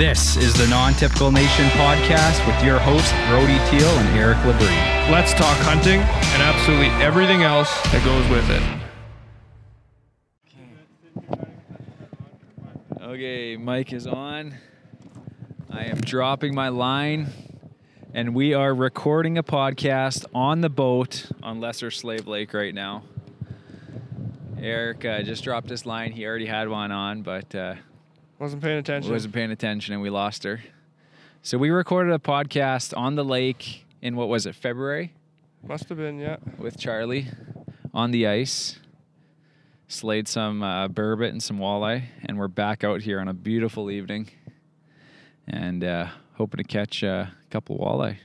This is the Non Typical Nation podcast with your hosts, Brody Teal and Eric Labrie. Let's talk hunting and absolutely everything else that goes with it. Okay, Mike is on. I am dropping my line, and we are recording a podcast on the boat on Lesser Slave Lake right now. Eric uh, just dropped his line. He already had one on, but uh, Wasn't paying attention. wasn't paying attention and we lost her. So we recorded a podcast on the lake in what was it, February Must have been, yeah. with Charlie on the ice. Slayed some uh, burbot and some walleye, and we're back out here on a beautiful evening, and uh, hoping to catch uh, a couple walleye.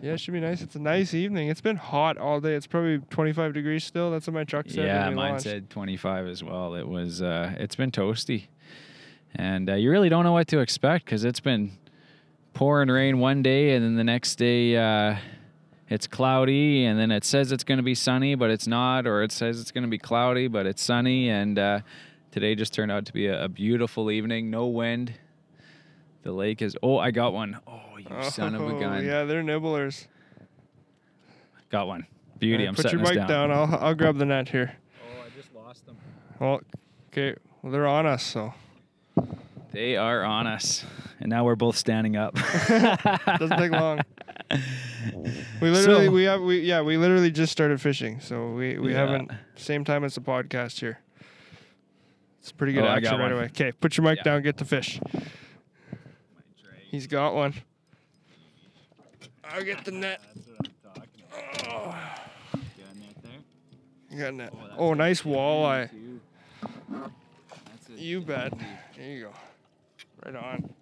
Yeah, it should be nice. It's a nice evening. It's been hot all day. It's probably 25 degrees still. That's what my truck said. yeah, mine launched. said 25 as well. It was. Uh, it's been toasty, and uh, you really don't know what to expect because it's been pouring rain one day, and then the next day uh, it's cloudy, and then it says it's going to be sunny, but it's not, or it says it's going to be cloudy, but it's sunny, and uh, today just turned out to be a, a beautiful evening. No wind. The lake is. Oh, I got one. Oh, you son of a Oh, gun! Yeah, they're nibblers. Got one. Beauty. Alright, I'm Put setting your this mic down. down. I'll, I'll grab the net here. Oh, I just lost them. Well, okay. Well, they're on us, so. They are on us, and now we're both standing up. Doesn't take long. We literally, So- we have, we yeah, we literally just started fishing, so we we Yeah. haven't same time as the podcast here. It's pretty good Oh, action right one. away. Okay, put your mic Yeah. down. Get the fish. He's got one. I'll get the net. Oh, you got a net. Oh, oh nice walleye. You bet. There you go. Right on.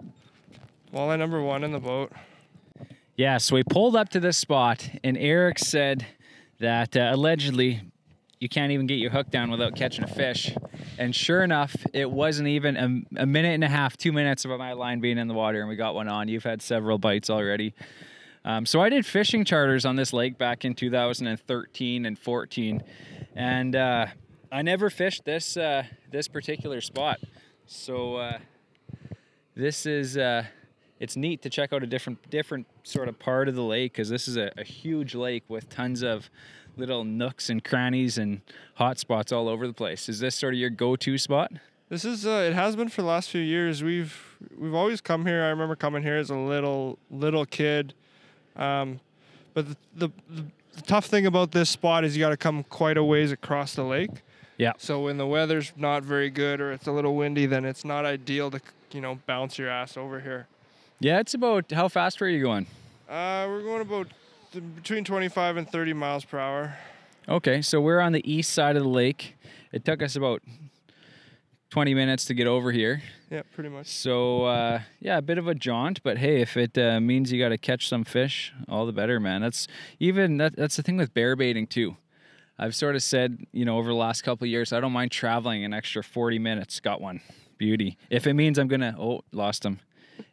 Walleye number one in the boat. Yeah, so we pulled up to this spot, and Eric said that uh, allegedly you can't even get your hook down without catching a fish. And sure enough, it wasn't even a, a minute and a half, two minutes of my line being in the water, and we got one on. You've had several bites already. Um, so I did fishing charters on this lake back in 2013 and 14, and uh, I never fished this uh, this particular spot. So uh, this is uh, it's neat to check out a different different sort of part of the lake because this is a, a huge lake with tons of little nooks and crannies and hot spots all over the place. Is this sort of your go-to spot? This is uh, it has been for the last few years. We've we've always come here. I remember coming here as a little little kid. Um, but the, the, the, the tough thing about this spot is you got to come quite a ways across the lake. Yeah. So when the weather's not very good or it's a little windy, then it's not ideal to you know bounce your ass over here. Yeah, it's about how fast were you going? Uh, we're going about between 25 and 30 miles per hour. Okay, so we're on the east side of the lake. It took us about 20 minutes to get over here. Yeah, pretty much. So uh, yeah, a bit of a jaunt, but hey, if it uh, means you got to catch some fish, all the better, man. That's even that, that's the thing with bear baiting too. I've sort of said, you know, over the last couple of years, I don't mind traveling an extra 40 minutes. Got one, beauty. If it means I'm gonna, oh, lost him.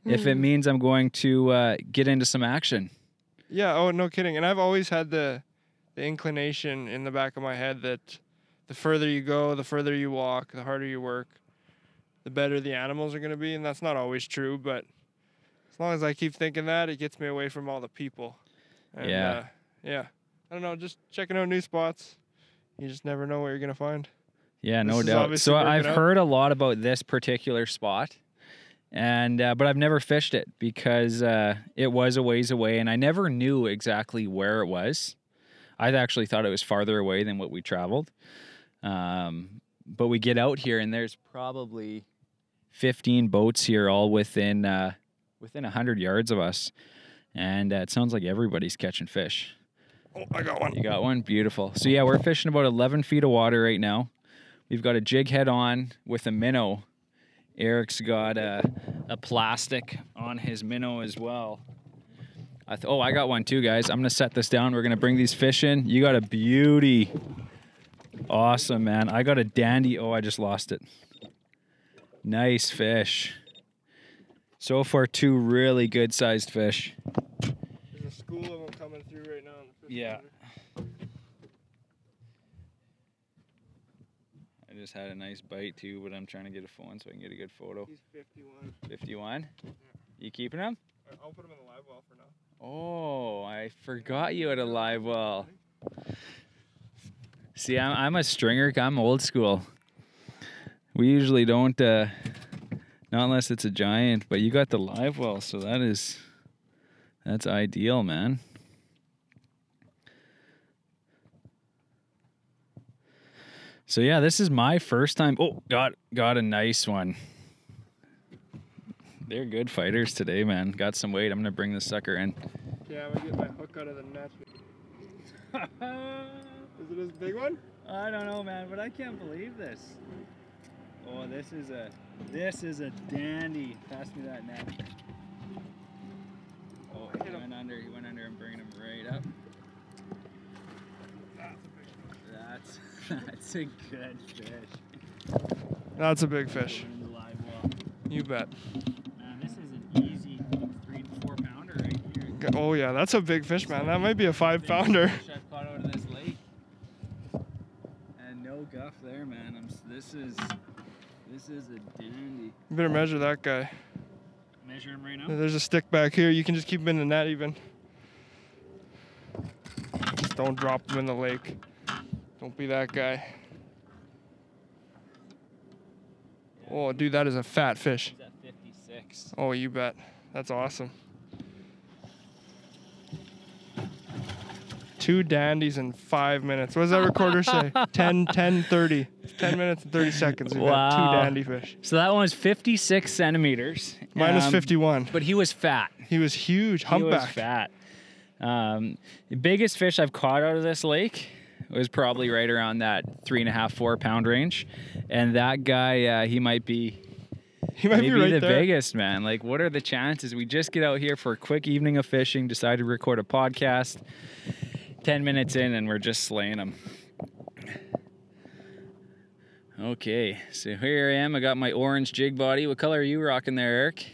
If it means I'm going to uh, get into some action, Yeah. Oh, no kidding. And I've always had the the inclination in the back of my head that the further you go, the further you walk, the harder you work, the better the animals are going to be. And that's not always true, but as long as I keep thinking that, it gets me away from all the people. And, Yeah. Uh, yeah. I don't know. Just checking out new spots. You just never know what you're going to find. Yeah, no This is doubt. So I've out. heard a lot about this particular spot, and uh, but I've never fished it because uh, it was a ways away, and I never knew exactly where it was. I actually thought it was farther away than what we traveled. Um, but we get out here, and there's probably 15 boats here, all within uh, within 100 yards of us, and uh, it sounds like everybody's catching fish. Oh, I got one. You got one? Beautiful. So yeah, we're fishing about 11 feet of water right now. We've got a jig head on with a minnow. Eric's got a, a plastic on his minnow as well. I th- oh, I got one too, guys. I'm gonna set this down. We're gonna bring these fish in. You got a beauty. Awesome, man. I got a dandy. Oh, I just lost it. Nice fish. So far, two really good sized fish. There's a school of them coming through right now. In the fish Yeah. I just had a nice bite too, but I'm trying to get a phone so I can get a good photo. He's 51. 51. You keeping him? I'll put him in the live well for now. Oh, I forgot you had a live well. See, I'm, I'm a stringer. I'm old school. We usually don't, uh, not unless it's a giant, but you got the live well, so that is, that's ideal, man. So yeah, this is my first time. Oh, got got a nice one. They're good fighters today, man. Got some weight. I'm gonna bring this sucker in. Yeah, I'm gonna get my hook out of the net. Is it this big one? I don't know, man, but I can't believe this. Oh, this is a this is a dandy. Pass me that net. Oh, he went under. He went under. I'm bringing him right up. That's a big one. That's that's a good fish. That's a big fish. Going in the live well. You bet. Man, this is an easy three to four pounder right here. Oh yeah, that's a big fish, man. That might be a five pounder. I've caught out of this lake. And no guff there, man. I'm, this is this is a dandy. You better measure that guy. Measure him right now. There's a stick back here. You can just keep him in the net even. Just don't drop him in the lake. Don't be that guy. Oh, dude, that is a fat fish. He's at 56. Oh, you bet. That's awesome. Two dandies in five minutes. What does that recorder say? 10, 10, 30. 10 minutes and 30 seconds. We've Wow. two dandy fish. So that one was 56 centimeters. Mine was Um, 51. But he was fat. He was huge. He was Humpback. fat. Um, the biggest fish I've caught out of this lake was probably right around that three and a half, four pound range. And that guy, uh, he might be He might maybe be right the there. biggest man. Like, what are the chances? We just get out here for a quick evening of fishing, decide to record a podcast. Ten minutes in, and we're just slaying them. Okay, so here I am. I got my orange jig body. What color are you rocking there, Eric?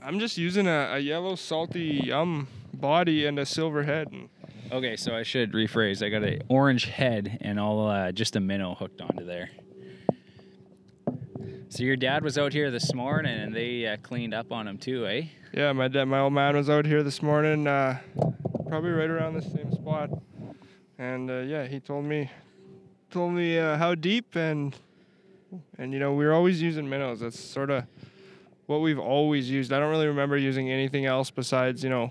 I'm just using a, a yellow salty yum body and a silver head. And Okay, so I should rephrase. I got an orange head and all uh, just a minnow hooked onto there. So your dad was out here this morning, and they uh, cleaned up on him too, eh? yeah, my dad, my old man was out here this morning, uh, probably right around the same spot. And uh, yeah, he told me, told me uh, how deep and and you know we were always using minnows. That's sort of what we've always used. I don't really remember using anything else besides you know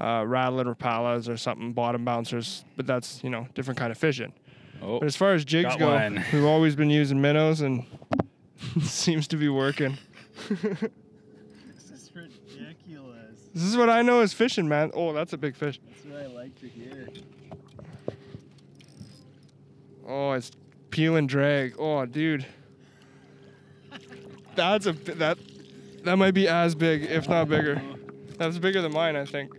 uh, rattling rapalas or something bottom bouncers. But that's you know different kind of fishing. Oh, But as far as jigs go, one. we've always been using minnows and seems to be working. this is ridiculous. This is what I know is fishing, man. Oh, that's a big fish. That's what I like to hear. Oh, it's peel and drag. Oh, dude. That's a that that might be as big, if not bigger. That's bigger than mine, I think.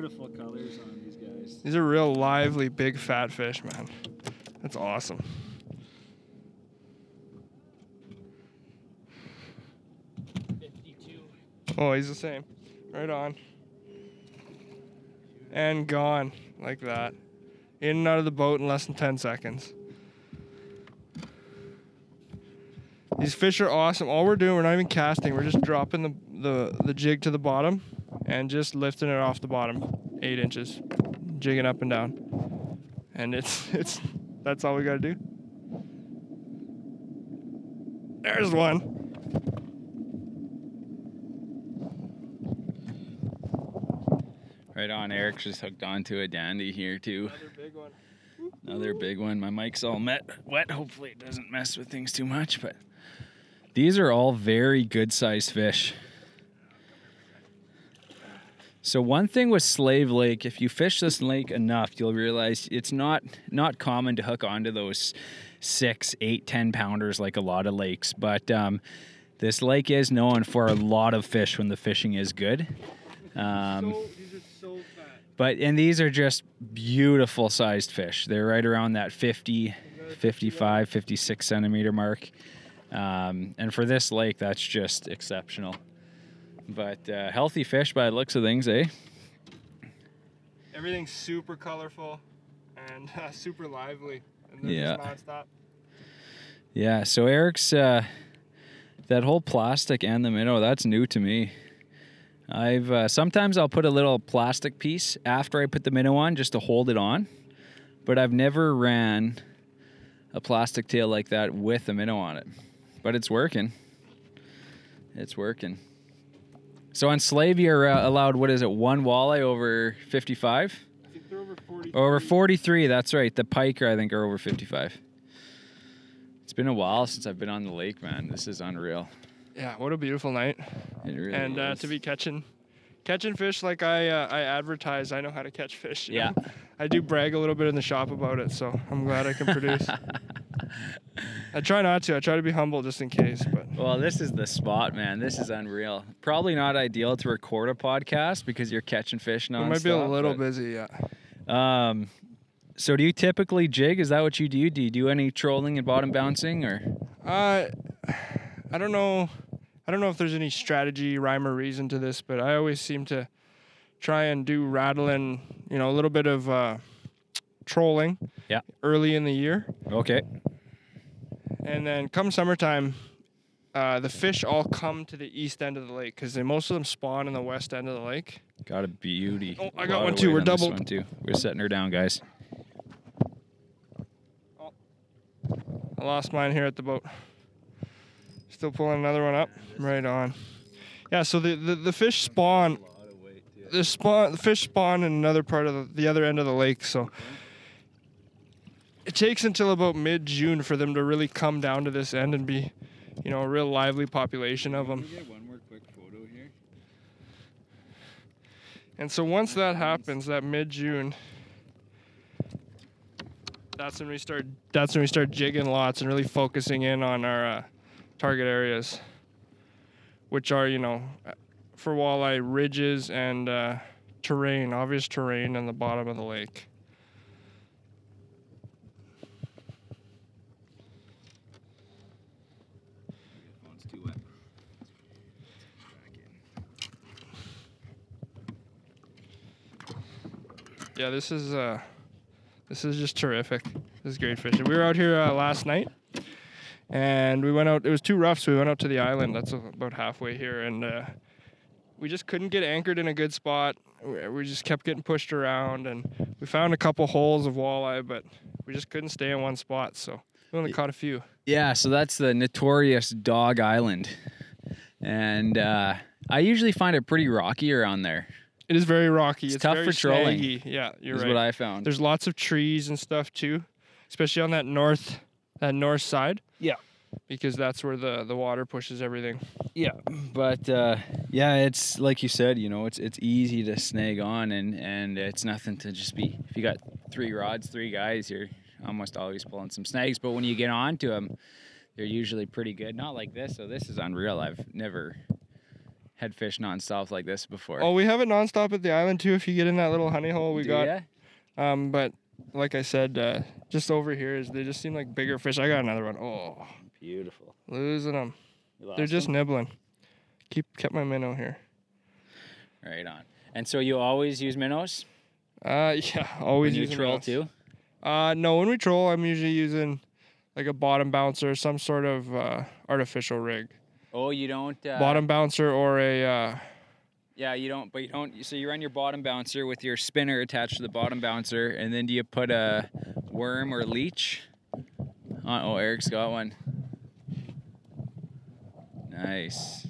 Beautiful colors on these guys. These are real lively, big, fat fish, man. That's awesome. Oh, he's the same. Right on. And gone like that. In and out of the boat in less than 10 seconds. These fish are awesome. All we're doing, we're not even casting. We're just dropping the, the, the jig to the bottom and just lifting it off the bottom eight inches, jigging up and down. And it's it's that's all we gotta do. There's one. Right on. Eric's just hooked onto a dandy here too. Another big one. Another big one. My mic's all met wet. Hopefully it doesn't mess with things too much, but these are all very good sized fish. So one thing with Slave Lake, if you fish this lake enough, you'll realize it's not not common to hook onto those six, eight, ten pounders like a lot of lakes. But um, this lake is known for a lot of fish when the fishing is good. Um, so, these are so fat. but and these are just beautiful sized fish. They're right around that 50, 55, 56 centimeter mark. Um, and for this lake, that's just exceptional. But uh, healthy fish by the looks of things, eh? Everything's super colorful. and uh, super lively. And Yeah. nonstop. Yeah, so Eric's uh, that whole plastic and the minnow, that's new to me. I've uh, sometimes I'll put a little plastic piece after I put the minnow on just to hold it on, but I've never ran a plastic tail like that with a minnow on it. But it's working. It's working. So on Slave, you're uh, allowed what is it, one walleye over 55? I think they're over 40. Over 43, that's right. The piker, I think, are over 55. It's been a while since I've been on the lake, man. This is unreal. Yeah, what a beautiful night. It really and uh, to be catching catching fish like I uh, I advertise, I know how to catch fish. Yeah. I do brag a little bit in the shop about it, so I'm glad I can produce. I try not to. I try to be humble just in case, but Well, this is the spot, man. This is unreal. Probably not ideal to record a podcast because you're catching fish we nonstop. might be a little but- busy. Yeah. Um, so do you typically jig? Is that what you do? Do you do any trolling and bottom bouncing, or Uh, I don't know. I don't know if there's any strategy, rhyme, or reason to this, but I always seem to try and do rattling. You know, a little bit of uh, trolling. Yeah. Early in the year, okay? and then come summertime, uh, the fish all come to the east end of the lake because most of them spawn in the west end of the lake. Got a beauty. Oh, I got one too. We're on one too. We're setting her down, guys. I lost mine here at the boat. Still pulling another one up. Right on. Yeah, so the, the, the fish spawn the spawn the fish spawn in another part of the, the other end of the lake, so it takes until about mid June for them to really come down to this end and be, you know, a real lively population of them. get one more quick photo here? And so once that happens, that mid June, that's when we start. That's when we start jigging lots and really focusing in on our uh, target areas, which are you know, for walleye ridges and uh, terrain, obvious terrain in the bottom of the lake. Phone's too wet. Yeah, this is uh, this is just terrific. This is great fishing. We were out here uh, last night, and we went out. It was too rough, so we went out to the island. That's about halfway here, and uh, we just couldn't get anchored in a good spot. We, just kept getting pushed around, and we found a couple holes of walleye, but we just couldn't stay in one spot. So we only caught a few. Yeah, so that's the notorious Dog Island, and uh, I usually find it pretty rocky around there. It is very rocky. It's It's, tough very for trolling, snaggy. Yeah, you're is right. what I found. There's lots of trees and stuff too, especially on that north that north side. Yeah. Because that's where the the water pushes everything. Yeah, but uh, yeah, it's like you said, you know, it's it's easy to snag on, and and it's nothing to just be. If you got three rods, three guys, you're almost always pulling some snags. But when you get onto them, they're usually pretty good. Not like this. So this is unreal. I've never had fish nonstop like this before. Oh, we have it nonstop at the island too. If you get in that little honey hole we Do got. ya? Um, but like I said, uh, just over here is they just seem like bigger fish. I got another one. Oh, Beautiful. losing them. They're just them? nibbling. Keep kept my minnow here. right on. And so you always use minnows Uh, yeah, always when you troll minnows. too. Uh, no, when we troll, I'm usually using like a bottom bouncer, some sort of uh, artificial rig. Oh, you don't. Uh, bottom bouncer or a uh, Yeah, you don't, but you don't. So you run your bottom bouncer with your spinner attached to the bottom bouncer, and then do you put a worm or leech? On, oh, Eric's got one. Nice.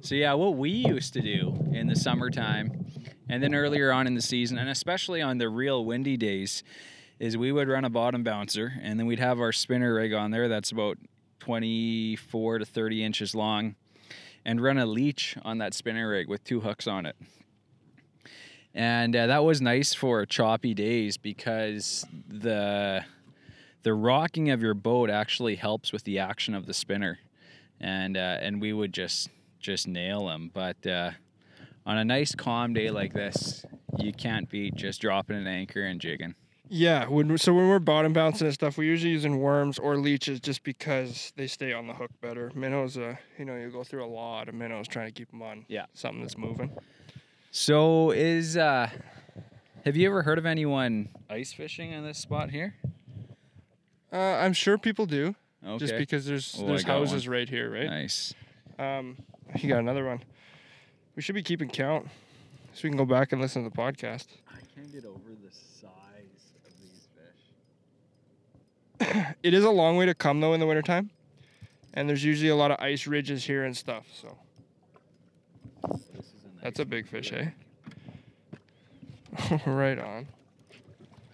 So yeah, what we used to do in the summertime, and then earlier on in the season, and especially on the real windy days, is we would run a bottom bouncer, and then we'd have our spinner rig on there. That's about 24 to 30 inches long and run a leech on that spinner rig with two hooks on it. And uh, that was nice for choppy days because the the rocking of your boat actually helps with the action of the spinner, and uh, and we would just just nail them. But uh, on a nice calm day like this, you can't beat just dropping an anchor and jigging. Yeah. When so when we're bottom bouncing and stuff, we're usually using worms or leeches just because they stay on the hook better. Minnows, uh, you know, you go through a lot of minnows trying to keep them on Yeah. something that's moving. So is uh Have you ever heard of anyone ice fishing in this spot here? Uh, I'm sure people do, Okay. just because there's Oh, there's one. houses right here, right? Nice. Um, you got another one. We should be keeping count, so we can go back and listen to the podcast. I can't get over the size of these fish. It is a long way to come though in the wintertime, and there's usually a lot of ice ridges here and stuff. So This is a nice that's a big fish, eh? right on.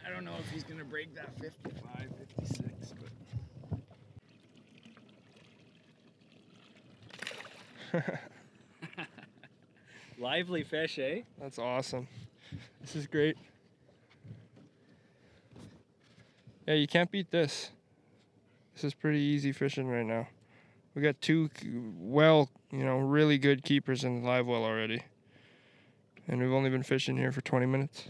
I don't know if he's gonna break that 55, 56, but lively fish, eh? That's awesome. This is great. Yeah, you can't beat this. This is pretty easy fishing right now. We got two well, you know, really good keepers in the live well already. And we've only been fishing here for 20 minutes.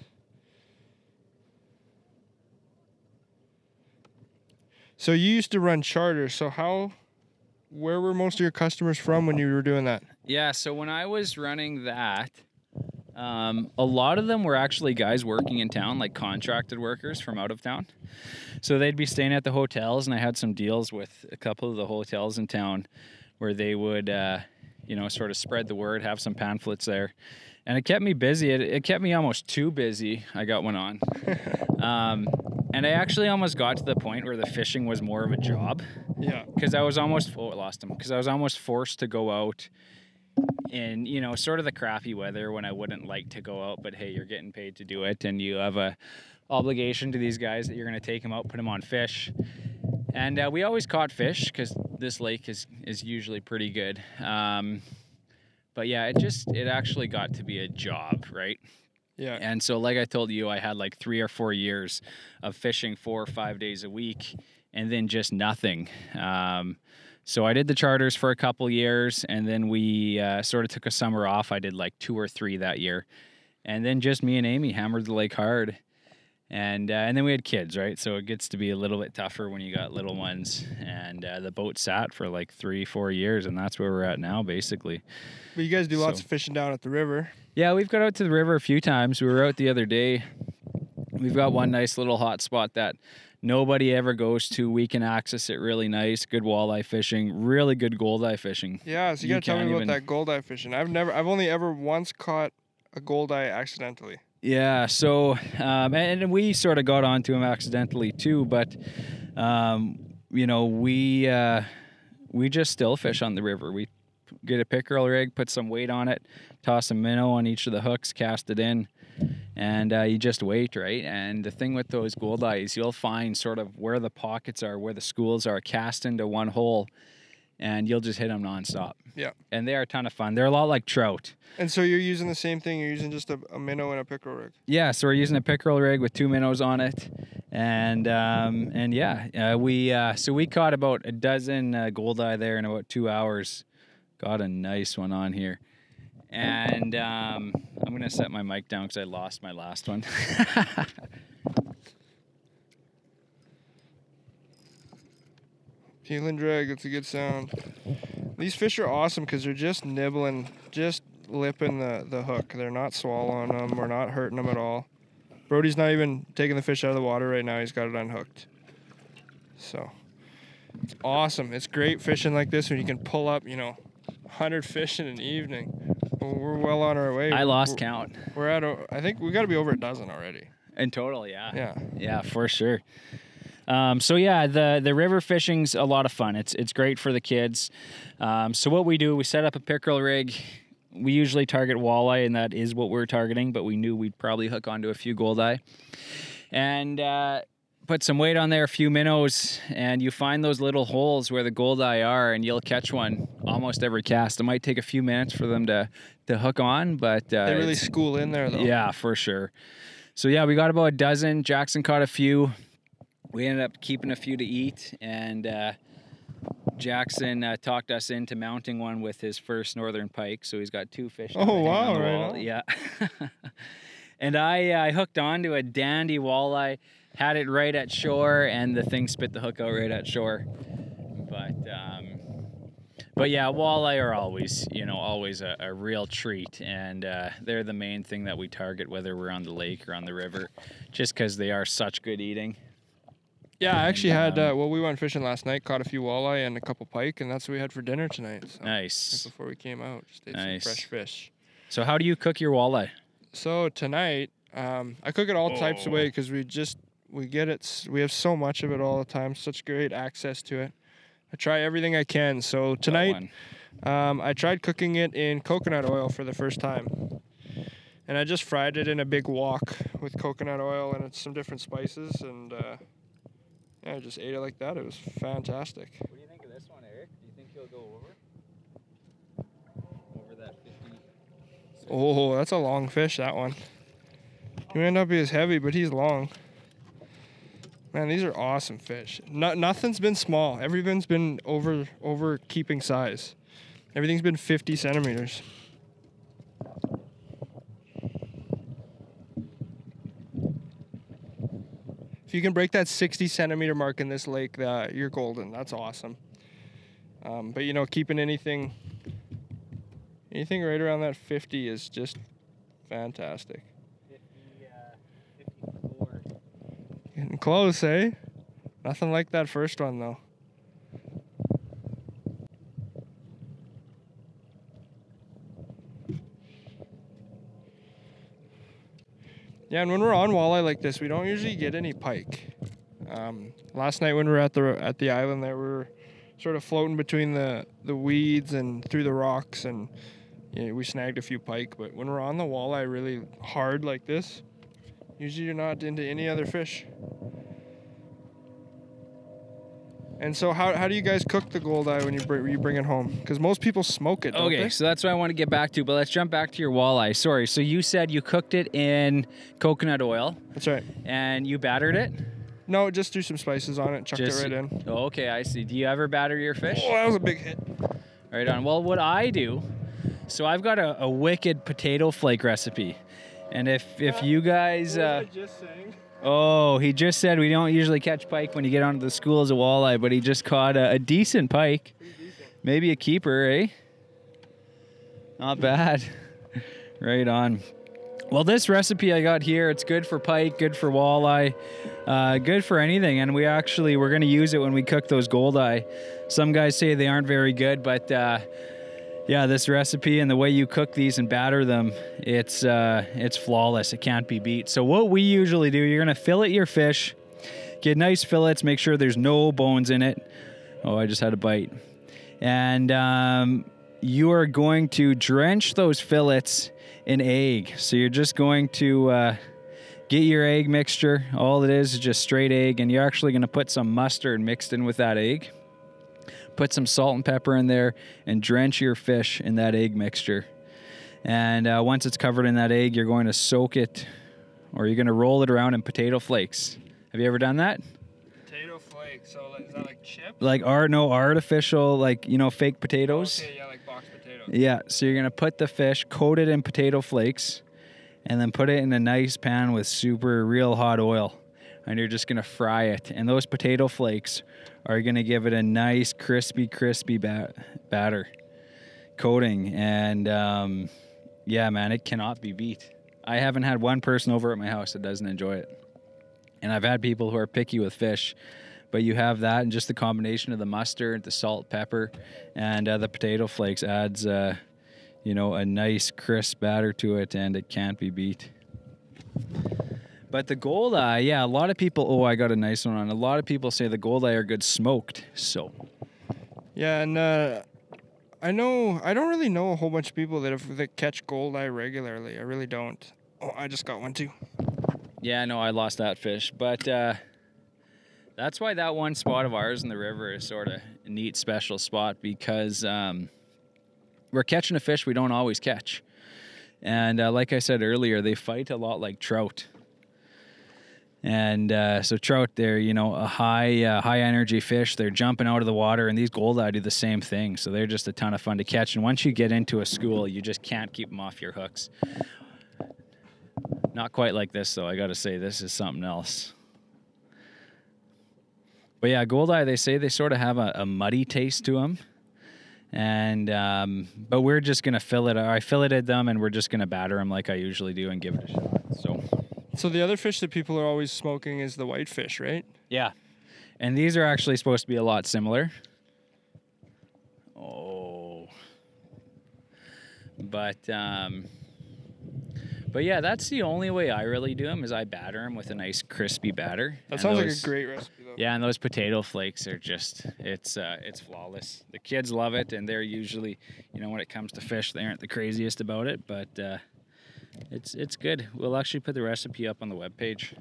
So you used to run charters. So how where were most of your customers from when you were doing that? Yeah, so when I was running that, um, a lot of them were actually guys working in town, like contracted workers from out of town. So they'd be staying at the hotels, and I had some deals with a couple of the hotels in town where they would, uh, you know, sort of spread the word, have some pamphlets there. And it kept me busy. It, it kept me almost too busy. I got one on. Um, and I actually almost got to the point where the fishing was more of a job Yeah. because I was almost oh, I lost him because I was almost forced to go out in you know sort of the crappy weather when I wouldn't like to go out, but hey, you're getting paid to do it, and you have a obligation to these guys that you're going to take them out, put them on fish, and uh, we always caught fish because this lake is is usually pretty good. Um, but yeah, it just it actually got to be a job, right? Yeah. And so, like I told you, I had like three or four years of fishing four or five days a week and then just nothing. Um, so I did the charters for a couple years and then we uh, sort of took a summer off. I did like two or three that year. And then just me and Amy hammered the lake hard. And, uh, and then we had kids, right? So it gets to be a little bit tougher when you got little ones. And uh, the boat sat for like three, four years. And that's where we're at now, basically. But you guys do lots So- of fishing down at the river. Yeah, we've got out to the river a few times. We were out the other day. We've got one nice little hot spot that nobody ever goes to. We can access it really nice. Good walleye fishing, really good goldeye fishing. Yeah, so you, gotta tell me about even- that goldeye fishing. I've never, I've only ever once caught a goldeye accidentally. Yeah, so um, and we sort of got onto him accidentally too, but um, you know we uh, we just still fish on the river. We get a pickerel rig, put some weight on it, toss a minnow on each of the hooks, cast it in, and uh, you just wait, right? And the thing with those goldeyes, you'll find sort of where the pockets are, where the schools are, cast into one hole, and you'll just hit them nonstop. Yeah. and they are a ton of fun. They're a lot like trout. And so you're using the same thing. You're using just a, a minnow and a pickerel rig. Yeah, so we're using a pickerel rig with two minnows on it, and um, and yeah, uh, we uh, so we caught about a dozen uh, goldeye there in about two hours. Got a nice one on here, and um, I'm gonna set my mic down because I lost my last one. Heel and drag. that's a good sound. These fish are awesome because they're just nibbling, just lipping the, the hook. They're not swallowing them. We're not hurting them at all. Brody's not even taking the fish out of the water right now. He's got it unhooked. So it's awesome. It's great fishing like this when you can pull up, you know, 100 fish in an evening. We're well on our way. I lost We're, count we're at, a, I think we got to be over a dozen already. in total. Yeah, Yeah. Yeah, for sure. Um, so yeah, the the river fishing's a lot of fun. It's it's great for the kids. Um, so what we do, we set up a pickerel rig. We usually target walleye, and that is what we're targeting. But we knew we'd probably hook onto a few goldeye, and uh, put some weight on there, a few minnows, and you find those little holes where the goldeye are, and you'll catch one almost every cast. It might take a few minutes for them to to hook on, but uh, They really school in there, though. yeah, for sure. So yeah, we got about a dozen. Jackson caught a few. We ended up keeping a few to eat, and uh, Jackson uh, talked us into mounting one with his first northern pike. So he's got two fish. Oh, wow, right on. Yeah. and I uh, I hooked onto a dandy walleye, had it right at shore, and the thing spit the hook out right at shore. But um, but yeah, walleye are always, you know, always a, a real treat, and uh, they're the main thing that we target, whether we're on the lake or on the river, just because they are such good eating. Yeah, I actually had. Um, Uh, well, we went fishing last night, caught a few walleye and a couple pike, and that's what we had for dinner tonight. So, right Nice. before we came out, just ate Nice. some fresh fish. So how do you cook your walleye? So tonight, um, I cook it all types of Oh. way because we just we get it. We have so much of it all the time. Such great access to it. I try everything I can. So tonight, um, I tried cooking it in coconut oil for the first time, and I just fried it in a big wok with coconut oil and it's some different spices, and uh, yeah, I just ate it like that. It was fantastic. What do you think of this one, Eric? Do you think he'll go over? Over that 50? Oh, that's a long fish. That one. He may not be as heavy, but he's long. Man, these are awesome fish. No, nothing's been small. Everything's been over over keeping size. Everything's been 50 centimeters. If you can break that 60 centimeter mark in this lake, uh, you're golden. That's awesome. Um, but you know, keeping anything anything right around that 50 is just fantastic. 50, uh, 54. Getting close, eh? Nothing like that first one though. Yeah, and when we're on walleye like this, we don't usually get any pike. Um, last night when we were at the at the island, there we were sort of floating between the the weeds and through the rocks, and yeah, we snagged a few pike. But when we're on the walleye really hard like this, usually you're not into any other fish. And so, how, how do you guys cook the goldeye when you bring you bring it home? Because most people smoke it. Don't Okay, they? so that's what I want to get back to, but let's jump back to your walleye. Sorry, so you said you cooked it in coconut oil that's right. and you battered it? No, just threw some spices on it, chucked Just- it right in. Okay, I see. Do you ever batter your fish? Oh, that was a big hit. Right on. Well, what I do, so I've got a, a wicked potato flake recipe. And if if you guys, uh, oh, he just said we don't usually catch pike when you get onto the school as a walleye, but he just caught a, a decent pike, maybe a keeper, eh? Not bad. right on. Well, this recipe I got here, it's good for pike, good for walleye, uh, good for anything. And we actually we're gonna use it when we cook those goldeye. Some guys say they aren't very good, but uh, yeah, this recipe and the way you cook these and batter them, it's uh, it's flawless. It can't be beat. So what we usually do, you're gonna fillet your fish, get nice fillets, make sure there's no bones in it. Oh, I just had a bite. And um, you are going to drench those fillets in egg. So you're just going to uh, get your egg mixture. All it is is just straight egg, and you're actually to put some mustard mixed in with that egg. Put some salt and pepper in there and drench your fish in that egg mixture. And uh, once it's covered in that egg, you're going to soak it or you're going to roll it around in potato flakes. Have you ever done that? Potato flakes. So is that like chips? Like art, no artificial, like you know, fake potatoes. Okay, yeah, like boxed potatoes. Yeah, so you're gonna put the fish, coat it in potato flakes, and then put it in a nice pan with super real hot oil, and you're just gonna fry it. And those potato flakes are gonna give it a nice crispy, crispy ba- batter coating, and um, yeah, man, it cannot be beat. I haven't had one person over at my house that doesn't enjoy it, and I've had people who are picky with fish. But you have that, and just the combination of the mustard, the salt, pepper, and uh, the potato flakes adds, uh, you know, a nice crisp batter to it, and it can't be beat. But the gold eye, yeah, a lot of people. Oh, I got a nice one on. A lot of people say the gold eye are good smoked. So Yeah, and uh, I know I don't really know a whole bunch of people that have that catch goldeye regularly. I really don't. Oh, I just got one too. yeah, no, I lost that fish, but uh, that's why that one spot of ours in the river is sort of a neat, special spot because um, we're catching a fish we don't always catch, and uh, like I said earlier, they fight a lot like trout. And uh, so trout, they're you know a high uh, high energy fish. They're jumping out of the water, and these goldeye do the same thing. So they're just a ton of fun to catch. And once you get into a school, you just can't keep them off your hooks. Not quite like this though. I got to say, this is something else. But yeah, goldeye, they say they sort of have a, a muddy taste to them, And um, but we're just gonna fill it. I filleted them, and we're just gonna batter them like I usually do and give it a shot. So So the other fish that people are always smoking is the whitefish, right? yeah, and these are actually supposed to be a lot similar. Oh, but um, but yeah, that's the only way I really do them is I batter them with a nice crispy batter. That And sounds like a great recipe though. Yeah, and those potato flakes are just it's uh, it's flawless. The kids love it, and they're usually, you know, when it comes to fish, they aren't the craziest about it, but uh, it's it's good. We'll actually put the recipe up on the webpage.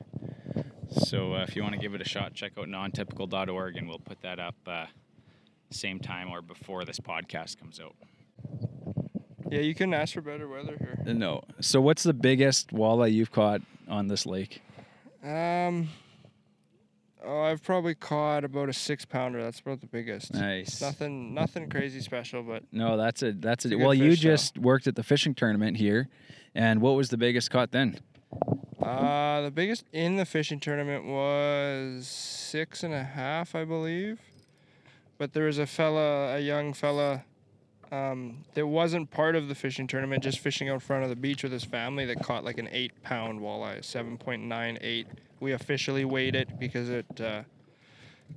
So uh, if you want to give it a shot, check out nontypical.org, and we'll put that up uh, same time or before this podcast comes out. Yeah, you couldn't ask for better weather here. No. So what's the biggest walleye you've caught on this lake? Um, oh, I've probably caught about a six pounder. That's about the biggest. Nice. Nothing, nothing crazy special, but No, that's a that's a, a well. you fish, though. just worked at the fishing tournament here, and what was the biggest caught then? uh, the biggest in the fishing tournament was six and a half, I believe. But there was a fella, a young fella, um, that wasn't part of the fishing tournament, just fishing out front of the beach with his family that caught like an eight pound walleye, seven point nine eight. We officially weighed it because it uh,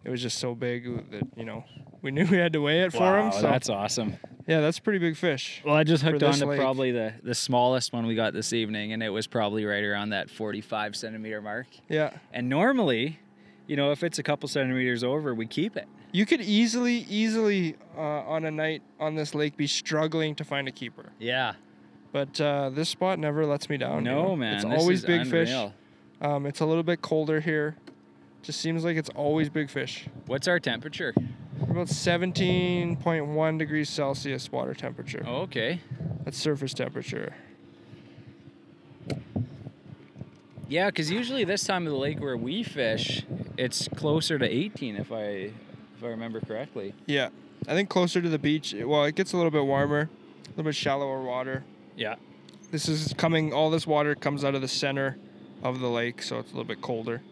it was just so big that you know we knew we had to weigh it for him. So that's awesome. yeah, that's a pretty big fish. Well, I just hooked on to lake. probably the the smallest one we got this evening, and it was probably right around that 45 centimeter mark. Yeah, And normally, you know, if it's a couple centimeters over, we keep it. you could easily, easily uh, on a night on this lake be struggling to find a keeper, Yeah. but uh, this spot never lets me down. you no know? man, it's always big fish. Um, it's a little bit colder here. Just seems like it's always big fish. What's our temperature? We're about 17.1 degrees Celsius water temperature. Oh, okay. That's surface temperature. Yeah, because usually this time of the lake where we fish, it's closer to 18 if I if I remember correctly. Yeah, I think closer to the beach. Well, it gets a little bit warmer, a little bit shallower water. Yeah. This is coming. All this water comes out of the center of the lake, so it's a little bit colder.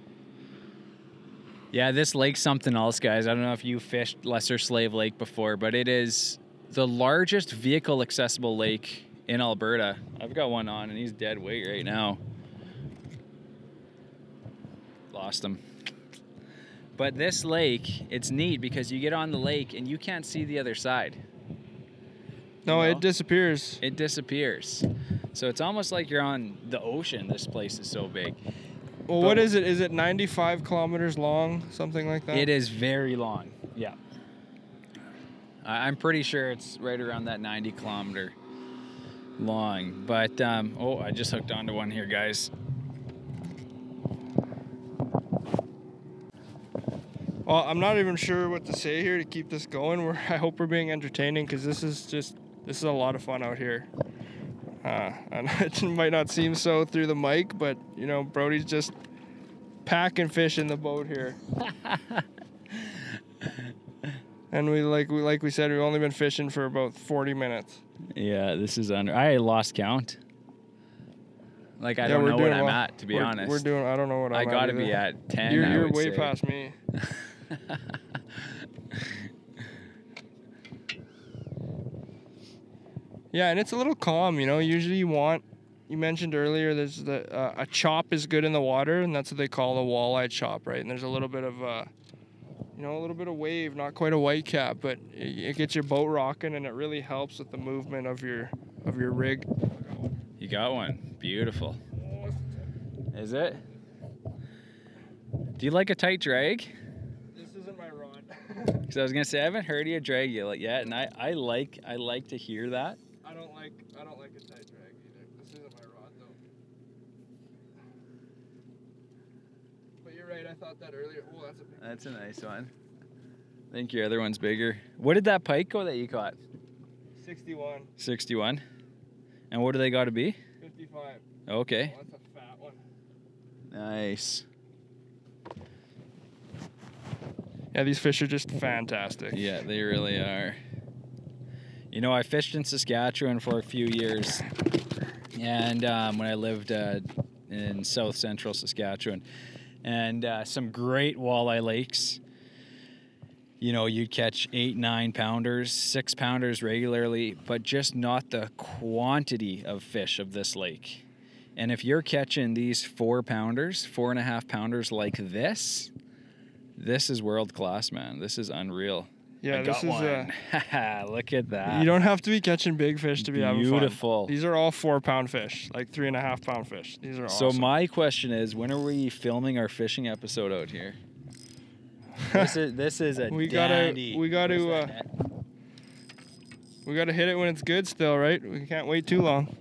Yeah, this lake's something else, guys. I don't know if you fished Lesser Slave Lake before, but it is the largest vehicle accessible lake in Alberta. I've got one on, and he's dead weight right now. Lost him. But this lake, it's neat because you get on the lake and you can't see the other side. No, You know? it disappears. It disappears. So it's almost like you're on the ocean. This place is so big. Well, what is it? Is it 95 kilometers long, something like that? It is very long. Yeah. I'm pretty sure it's right around that 90 kilometer long. But um, oh, I just hooked onto one here, guys. Well, I'm not even sure what to say here to keep this going. We're, I hope we're being entertaining because this is just this is a lot of fun out here. Uh, and it might not seem so through the mic, but you know, Brody's just packing fish in the boat here. and we like we like we said, we've only been fishing for about 40 minutes. Yeah, this is under. I lost count. Like I Yeah, don't know what doing I'm at, to be we're, honest. we're doing. I don't know what I'm I got to at be at 10. You're, you're way say. past me. Yeah, and it's a little calm, you know. Usually, you want. You mentioned earlier, there's the uh, a chop is good in the water, and that's what they call a walleye chop, right? And there's a little bit of, uh, you know, a little bit of wave, not quite a white cap, but it, it gets your boat rocking, and it really helps with the movement of your of your rig. You got one. Beautiful. Is it? Do you like a tight drag? This isn't my rod. Because I was gonna say I haven't heard you drag yet, and I, I like I like to hear that. I don't like I don't like a tight drag either. This isn't my rod though. But you're right. I thought that earlier. Oh, that's a big. That's a nice one. I think your other one's bigger. What did that pike go that you caught? 61, 61. And what do they got to be? 55. Okay. Oh, that's a fat one. Nice. Yeah, these fish are just fantastic. Yeah, they really are. You know, I fished in Saskatchewan for a few years, and um, when I lived uh, in south central Saskatchewan, and uh, some great walleye lakes. you know, you'd catch eight, nine pounders, six pounders regularly, but just not the quantity of fish of this lake. And if you're catching these four pounders, four and a half pounders like this, this is world class, man. This is unreal. Yeah, I this is one. uh Look at that. you don't have to be catching big fish to be having fun. Beautiful. These are all four pound fish, like three and a half pound fish. These are all So awesome. my question is, when are we filming our fishing episode out here? this is this is a We gotta- we gotta, uh, we got to hit it when it's good still, right? We can't wait too long.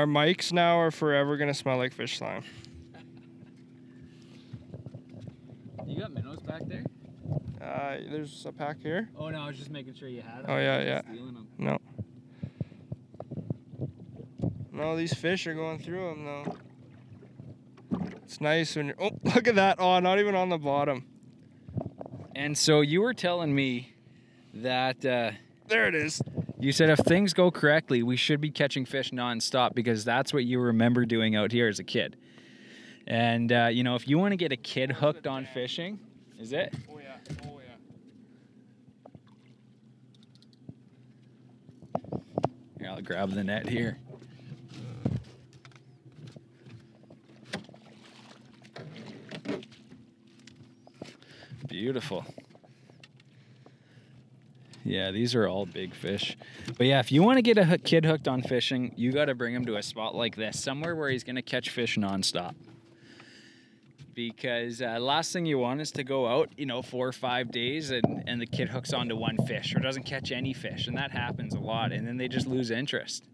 Our mics now are forever gonna smell like fish slime. You got minnows back there? Uh, there's a pack here. Oh no, I was just making sure you had them. Oh, yeah, yeah. No. No, these fish are going through them though. It's nice when you're. Oh, look at that! Oh, not even on the bottom. And so you were telling me that uh, There it is. you said if things go correctly, we should be catching fish nonstop because that's what you remember doing out here as a kid. And uh, you know, if you want to get a kid hooked on fishing, is it? Oh yeah. Oh yeah. Here, I'll grab the net here. Beautiful. Yeah, these are all big fish. But yeah, if you want to get a kid hooked on fishing, you got to bring him to a spot like this, somewhere where he's going to catch fish nonstop. Because uh, last thing you want is to go out, you know, four or five days and, and the kid hooks onto one fish or doesn't catch any fish. And that happens a lot. And then they just lose interest.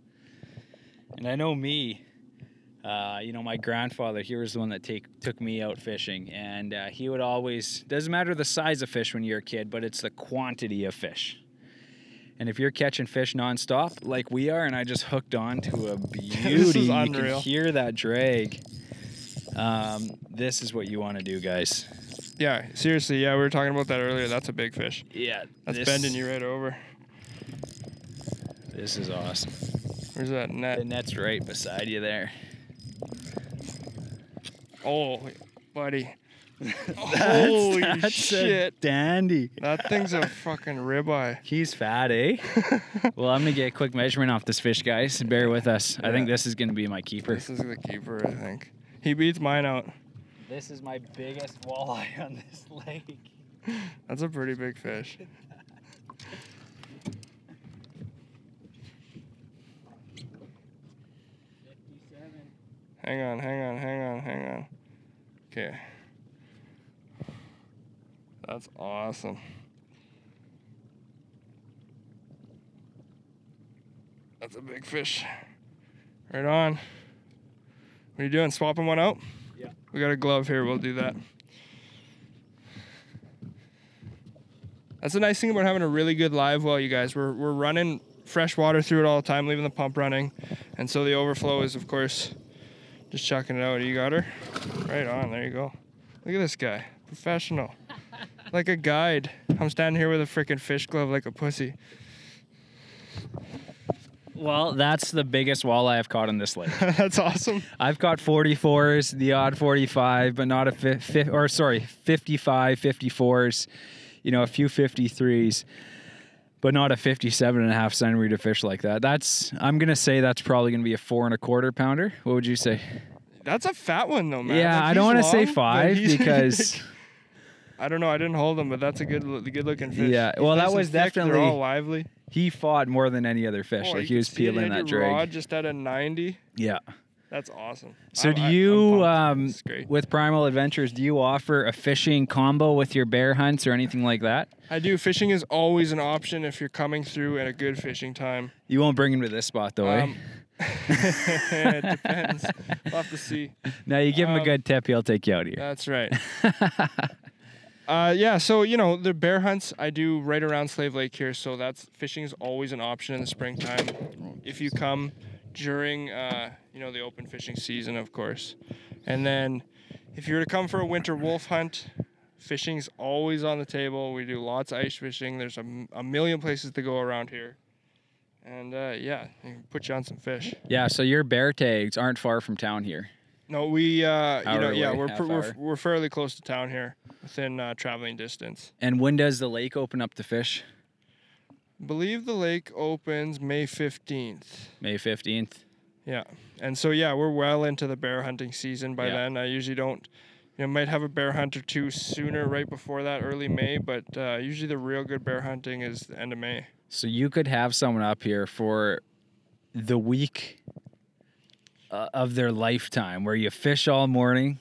And I know me, uh, you know, my grandfather, he was the one that take, took me out fishing. And uh, he would always, doesn't matter the size of fish when you're a kid, but it's the quantity of fish. And if you're catching fish nonstop like we are, and I just hooked on to a beauty, you can hear that drag. Um, this is what you want to do, guys. Yeah, seriously. Yeah, we were talking about that earlier. That's a big fish. Yeah, That's this, bending you right over. This is awesome. Where's that net? The net? net's right beside you there. Oh, buddy. Holy that's a shit. dandy. That thing's a fucking ribeye. He's fat, eh? well, I'm gonna get a quick measurement off this fish, guys. Bear with us. I think this is gonna be my keeper. This is the keeper, I think. He beats mine out. This is my biggest walleye on this lake. That's a pretty big fish. Hang on, hang on, hang on, hang on. Okay. That's awesome. That's a big fish. Right on. What are you doing? Swapping one out? Yeah. We got a glove here. We'll do that. That's the nice thing about having a really good live well, you guys. We're, we're running fresh water through it all the time, leaving the pump running. And so the overflow is, of course, just chucking it out. You got her? Right on. There you go. Look at this guy. Professional. like a guide. I'm standing here with a freaking fish glove like a pussy. Well, that's the biggest walleye I've caught on this lake. That's awesome. I've caught 44s, the odd 45, but not a fi- fi- or sorry, 55, 54s, you know, a few 53s, but not a 57 and a half centimeter fish like that. That's, I'm going to say that's probably going to be a four and a quarter pounder. What would you say? That's a fat one though, man. yeah, Like, I don't want to say five because, I don't know. I didn't hold him, but that's a good, good looking fish. Yeah, He's well, that nice and was thick, definitely- all lively. he fought more than any other fish. Oh, like he was could see it. You peeling that drag. Rod just at a 90. Yeah. That's awesome. So I- do I- you, um, with Primal Adventures, do you offer a fishing combo with your bear hunts or anything like that? I do. Fishing is always an option if you're coming through at a good fishing time. You won't bring him to this spot though, eh? Um, it depends. We'll have to see. No, you give him a um, good tip, he'll take you out here. That's right. Uh, yeah, so you know the bear hunts I do right around Slave Lake here, so that's fishing is always an option in the springtime. If you come during uh, you know the open fishing season, of course, and then if you were to come for a winter wolf hunt, Fishing's always on the table. We do lots of ice fishing. There's a, a million places to go around here. And uh, yeah, can put you on some fish. Yeah, so your bear tags aren't far from town here. No, we uh, you know yeah away, we're, pr- we're we're fairly close to town here, within uh, traveling distance. And when does the lake open up to fish? Believe the lake opens May fifteenth. May 15th. Yeah, and so yeah, we're well into the bear hunting season by Yeah. then. I usually don't, you know, might have a bear hunt or two sooner, right before that, early May. But uh, usually the real good bear hunting is the end of May. So you could have someone up here for the week uh, of their lifetime where you fish all morning,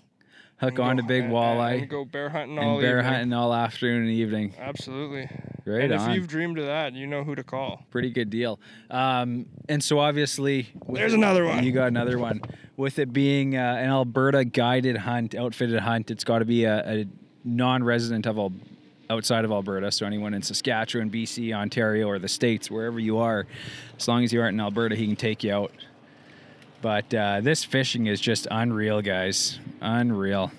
hook on to big and- walleye, and go bear hunting and all bear evening. hunting all afternoon and evening. Absolutely. Right and if you've dreamed of that, you know who to call. Pretty good deal. Um, and so obviously, There's it- another one. You got another one. With it being uh, an Alberta guided hunt, outfitted hunt, it's got to be a, a non-resident of Al- outside of Alberta. So anyone in Saskatchewan, BC, Ontario, or the states, wherever you are, as long as you aren't in Alberta, he can take you out. But uh, this fishing is just unreal, guys. Unreal.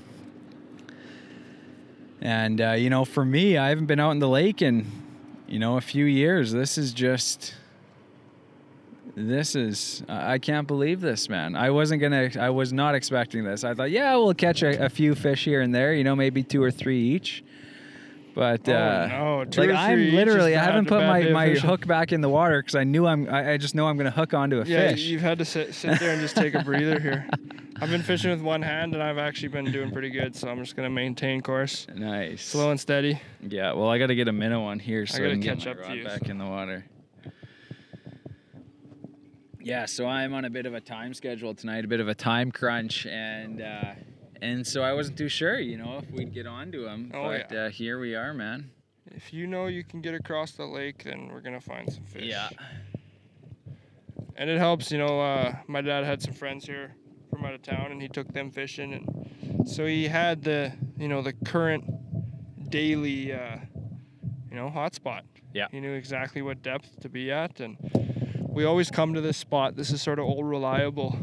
And uh, you know, for me, I haven't been out in the lake in, you know, a few years. This is just. This is. I can't believe this, man. I wasn't gonna. I was not expecting this. I thought, yeah, we'll catch a, a few fish here and there. You know, maybe two or three each. But Oh, uh, no, two like I'm three each is literally, I haven't put my, my hook back in the water because I knew I'm. I, I just know I'm gonna hook onto a Yeah, fish. you've had to sit sit there and just take a breather here. I've been fishing with one hand, and I've actually been doing pretty good. So I'm just gonna maintain course, Nice. slow and steady. Yeah, well, I got to get a minnow on here so I, gotta can get catch my up to rod you. back in the water. Yeah, so I'm on a bit of a time schedule tonight, a bit of a time crunch, and uh, and so I wasn't too sure, you know, if we'd get onto them. Oh, but uh, here we are, man. If you know you can get across the lake, then we're gonna find some fish. Yeah. And it helps, you know. Uh, my dad had some friends here from out of town, and he took them fishing, and so he had the, you know, the current daily, uh, you know, hotspot. Yeah. He knew exactly what depth to be at, and we always come to this spot. This is sort of old reliable.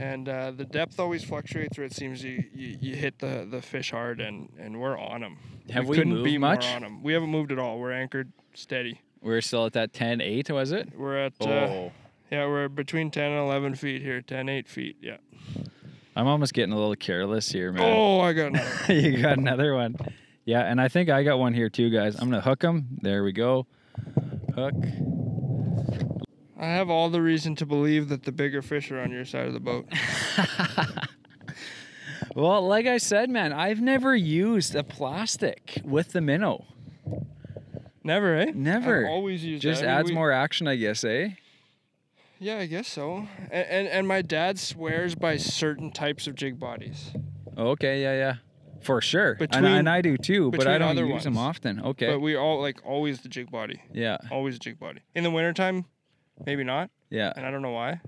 And uh, the depth always fluctuates where it seems you, you, you hit the, the fish hard and, and we're on them. Have we couldn't moved be much? on them. We haven't moved at all. We're anchored steady. We're still at that 10 8, was it? We're at uh, Oh. yeah, we're between 10 and 11 feet here. 10, 8 feet. Yeah. I'm almost getting a little careless here, man. Oh, I got another. you got another one. Yeah, and I think I got one here too, guys. I'm going to hook them. There we go. Hook. I have all the reason to believe that the bigger fish are on your side of the boat. Well, like I said, man, I've never used a plastic with the minnow. Never, eh? Never. I've always used Just that. I mean, adds we- more action, I guess, eh? Yeah, I guess so. And, and and my dad swears by certain types of jig bodies. Okay, yeah, yeah. For sure. and, Between- and I do too, but I don't use them often. Okay. But we all like always the jig body. yeah, Always jig body. In the wintertime, maybe not. yeah, And I don't know why.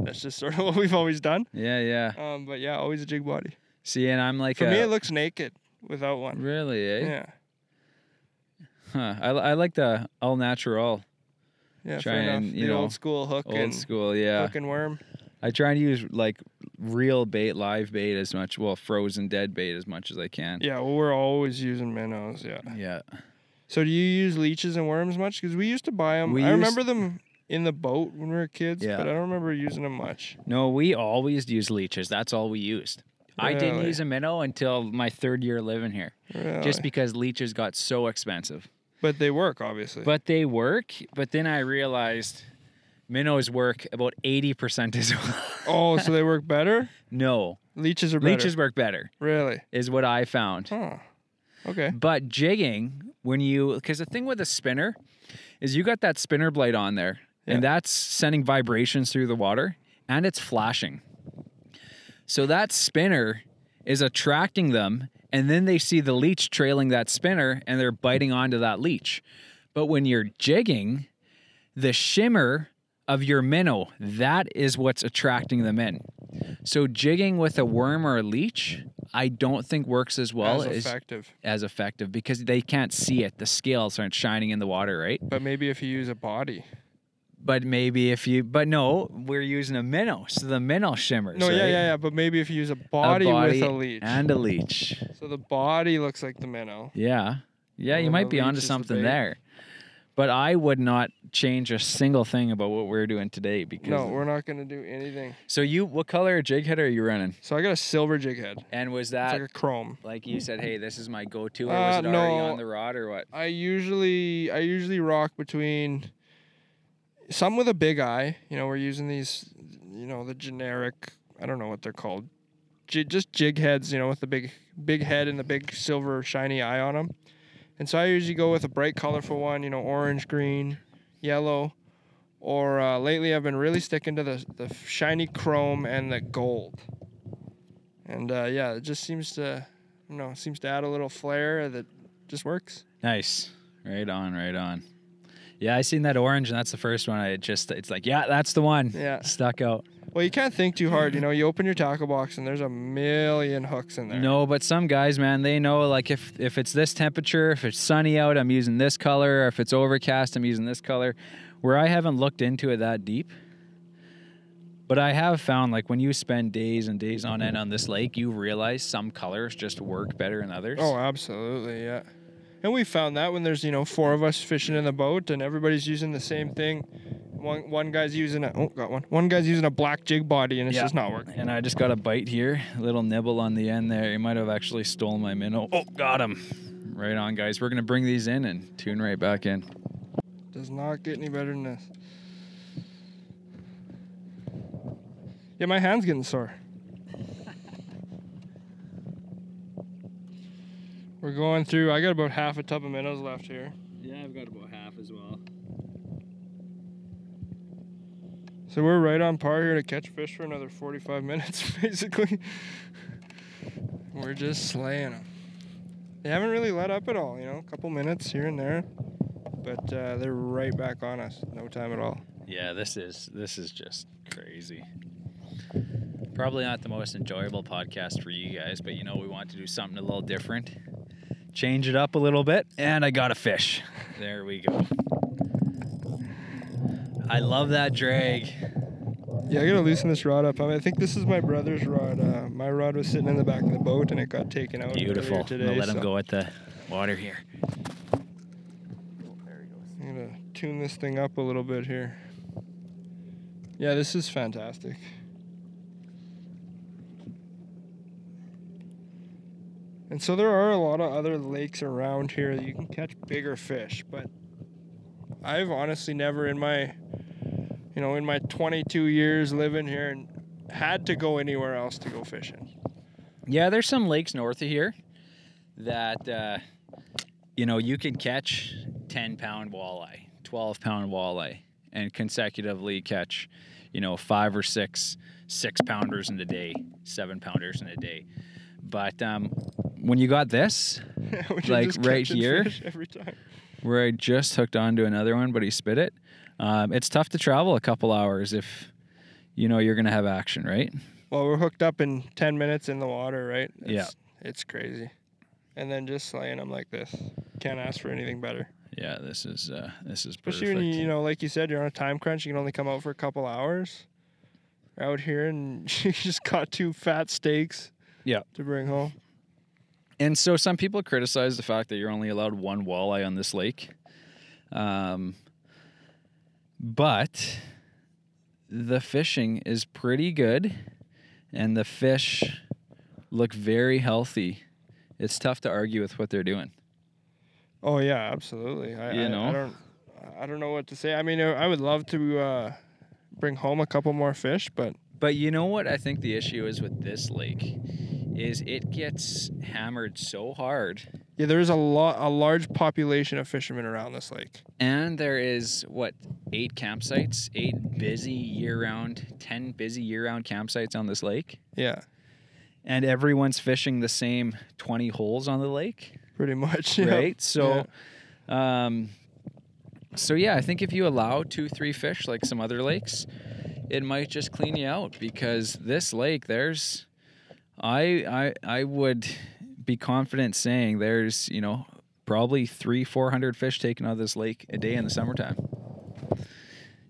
That's just sort of what we've always done. yeah, yeah. Um, but yeah, always a jig body. See, and I'm like, For a, me, it looks naked without one. really, eh? Yeah. Huh. I, I like the all natural, Yeah, Try fair enough. you the know, old school hook old and school. Yeah. hook and worm. I try and use like real bait, live bait as much, well, frozen dead bait as much as I can. Yeah, well, we're always using minnows. Yeah. Yeah. So do you use leeches and worms much? Because we used to buy them. We I used- remember them in the boat when we were kids, Yeah. but I don't remember using them much. No, we always used leeches. That's all we used. I didn't use a minnow until my third year living here, Really. just because leeches got so expensive. but they work, obviously. But they work. But then I realized minnows work about eighty percent as well. oh, so they work better? no, Leeches are better. leeches work better, Really? is what I found. Huh. Okay. But jigging, when you, because the thing with a spinner is you got that spinner blade on there, and that's sending vibrations through the water, and it's flashing. So that spinner is attracting them, and then they see the leech trailing that spinner, and they're biting onto that leech. But when you're jigging, the shimmer of your minnow, that is what's attracting them in. So jigging with a worm or a leech, I don't think works as well As as effective. as effective because they can't see it. The scales aren't shining in the water, right? But maybe if you use a body. But maybe if you, but no, we're using a minnow, so the minnow shimmers. No, yeah, right? yeah, yeah. But maybe if you use a A body, body with a leech. and a leech. so the body looks like the minnow. Yeah, yeah, you might be onto is the something there. But I would not change a single thing about what we're doing today because. No, we're not gonna do anything. So you, what color jig head are you running? So I got a silver jig head. And was It's that like a chrome. like you said, hey, this is my go-to, or was Uh, it already no. on the rod, or what? I usually I usually rock between some with a big eye. You know, we're using these, you know, the generic. I don't know what they're called. J- just jig heads, you know, with the big big head and the big silver shiny eye on them. And so I usually go with a bright, colorful one. You know, orange, green, yellow. Or uh, lately, I've been really sticking to the the shiny chrome and the gold. And uh, yeah, it just seems to, you know, seems to add a little flair that just works. Nice, right on, right on. Yeah, I seen that orange, and that's the first one. I just, it's like, yeah, that's the one. Yeah. stuck out. Well, you can't think too hard. You know, you open your tackle box and there's a million hooks in there. No, but some guys, man, they know like if if it's this temperature, if it's sunny out, I'm using this color. Or if it's overcast, I'm using this color. Where I haven't looked into it that deep, but I have found like when you spend days and days on end mm-hmm. on this lake, you realize some colors just work better than others. Oh, absolutely, yeah. And we found that when there's you know four of us fishing in the boat and everybody's using the same thing. One one guy's using a oh got one. One guy's using a black jig body and it's Yeah. just not working. And I just got a bite here, a little nibble on the end there. He might have actually stolen my minnow. Oh, got him. Right on, guys. We're gonna bring these in and tune right back in. Does not get any better than this. Yeah, my hand's getting sore. We're going through. I got about half a tub of minnows left here. Yeah, I've got about half as well. So we're right on par here to catch fish for another 45 minutes, basically. we're just slaying them. They haven't really let up at all, you know, a couple minutes here and there, but uh, they're right back on us. No time at all. Yeah, this is this is just crazy. Probably not the most enjoyable podcast for you guys, but you know we want to do something a little different. Change it up a little bit, and I got a fish. There we go. I love that drag. Yeah, I gotta loosen this rod up. I, mean, I think this is my brother's rod. Uh, my rod was sitting in the back of the boat and it got taken out. Beautiful. Today, I'm gonna let him go at the water here. I'm gonna tune this thing up a little bit here. Yeah, this is fantastic. And so there are a lot of other lakes around here that you can catch bigger fish, but I've honestly never in my you know, in my 22 years living here and had to go anywhere else to go fishing. Yeah, there's some lakes north of here that uh, you know you can catch 10 pound walleye, 12 pound walleye, and consecutively catch, you know, five or six six pounders in a day, seven pounders in a day. But um, when you got this, Like right here? every time. where I just hooked onto another one, but he spit it, um, it's tough to travel a couple hours if you know you're gonna have action, right? Well, we're hooked up in 10 minutes in the water, right? It's, Yeah. It's crazy. And then just slaying them like this. Can't ask for anything better. Yeah, this is uh, this is perfect. Especially when you, you know, like you said, you're on a time crunch. You can only come out for a couple hours. You're out here and you just caught two fat steaks. Yeah. To bring home. And so some people criticize the fact that you're only allowed one walleye on this lake. Um, but the fishing is pretty good and the fish look very healthy. It's tough to argue with what they're doing. Oh yeah, absolutely. I, You I, know? I don't, I don't know what to say. I mean, I would love to uh, bring home a couple more fish, but But you know what I think the issue is with this lake is it gets hammered so hard yeah, there's a lot, a large population of fishermen around this lake. And there is what eight campsites, eight busy year-round, ten busy year-round campsites on this lake, Yeah, and everyone's fishing the same twenty holes on the lake, pretty much. yeah. right? So, um, so yeah, I think if you allow two, three fish like some other lakes, it might just clean you out because this lake, there's, I, I, I would be confident saying there's, you know, probably three, four hundred fish taken out of this lake a day in the summertime.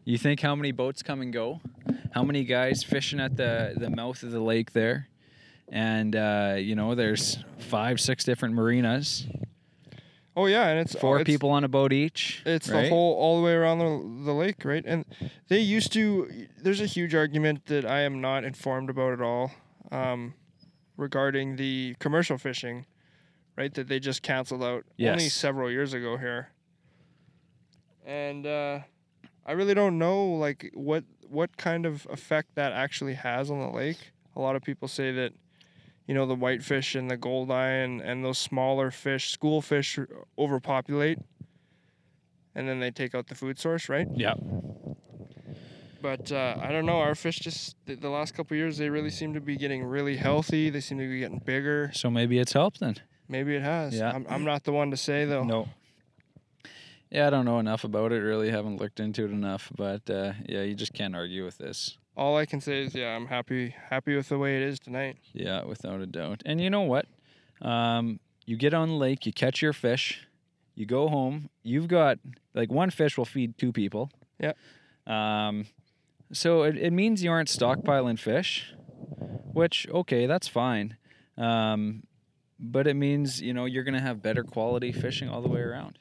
You think how many boats come and go? How many guys fishing at the the mouth of the lake there? And uh, you know, there's five, six different marinas. Oh yeah, and it's Four it's, people on a boat each. It's right? the whole all the way around the, the lake, right? And they used to. There's a huge argument that I am not informed about at all, um, regarding the commercial fishing, right? That they just canceled out only several years ago here. And uh, I really don't know like what what kind of effect that actually has on the lake. A lot of people say that, you know, the whitefish and the goldeye and, and those smaller fish, school fish, overpopulate, and then they take out the food source, right? Yeah. But uh, I don't know. Our fish just the, the last couple years they really seem to be getting really healthy. They seem to be getting bigger. So maybe it's helped then. Maybe it has. Yeah. I'm, I'm not the one to say though. No. Yeah, I don't know enough about it. Really, haven't looked into it enough. But uh, yeah, you just can't argue with this. All I can say is yeah, I'm happy happy with the way it is tonight. Yeah, without a doubt. And you know what? Um, you get on the lake, you catch your fish, you go home. You've got like one fish will feed two people. Yeah. Um, so it, it means you aren't stockpiling fish, which okay, that's fine. Um, but it means you know you're gonna have better quality fishing all the way around.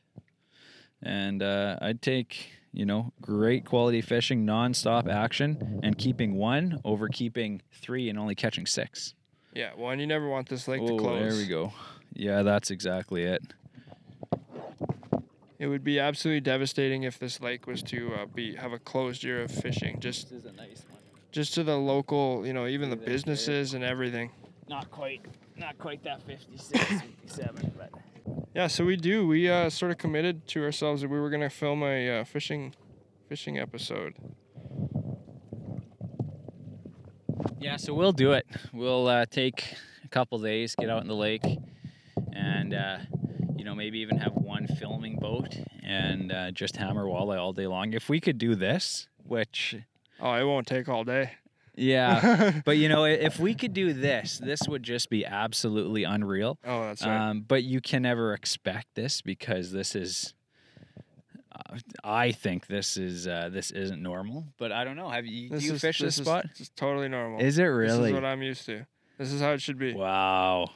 And uh, I'd take you know great quality fishing, nonstop action, and keeping one over keeping three and only catching six. Yeah. Well, and you never want this lake to Oh, close. there we go. Yeah, that's exactly it. It would be absolutely devastating if this lake was to uh, be have a closed year of fishing. Just This is a nice one. just to the local, you know, even the See, there's businesses and everything. Not quite, not quite that 56, 57, but Yeah, so we do. We uh, sort of committed to ourselves that we were gonna film a uh, fishing, fishing episode. yeah. So we'll do it. We'll uh, take a couple days, get out in the lake, and uh, you know maybe even have one filming boat and uh, just hammer walleye all day long. If we could do this, which Oh, it won't take all day. yeah, but you know if we could do this, this would just be absolutely unreal. oh, that's right. Um, but you can never expect this because this is. Uh, I think this is uh, this isn't normal, but I don't know. Have you this do you is, fish this, is spot? It's totally normal. Is it really? This is what I'm used to. This is how it should be. wow,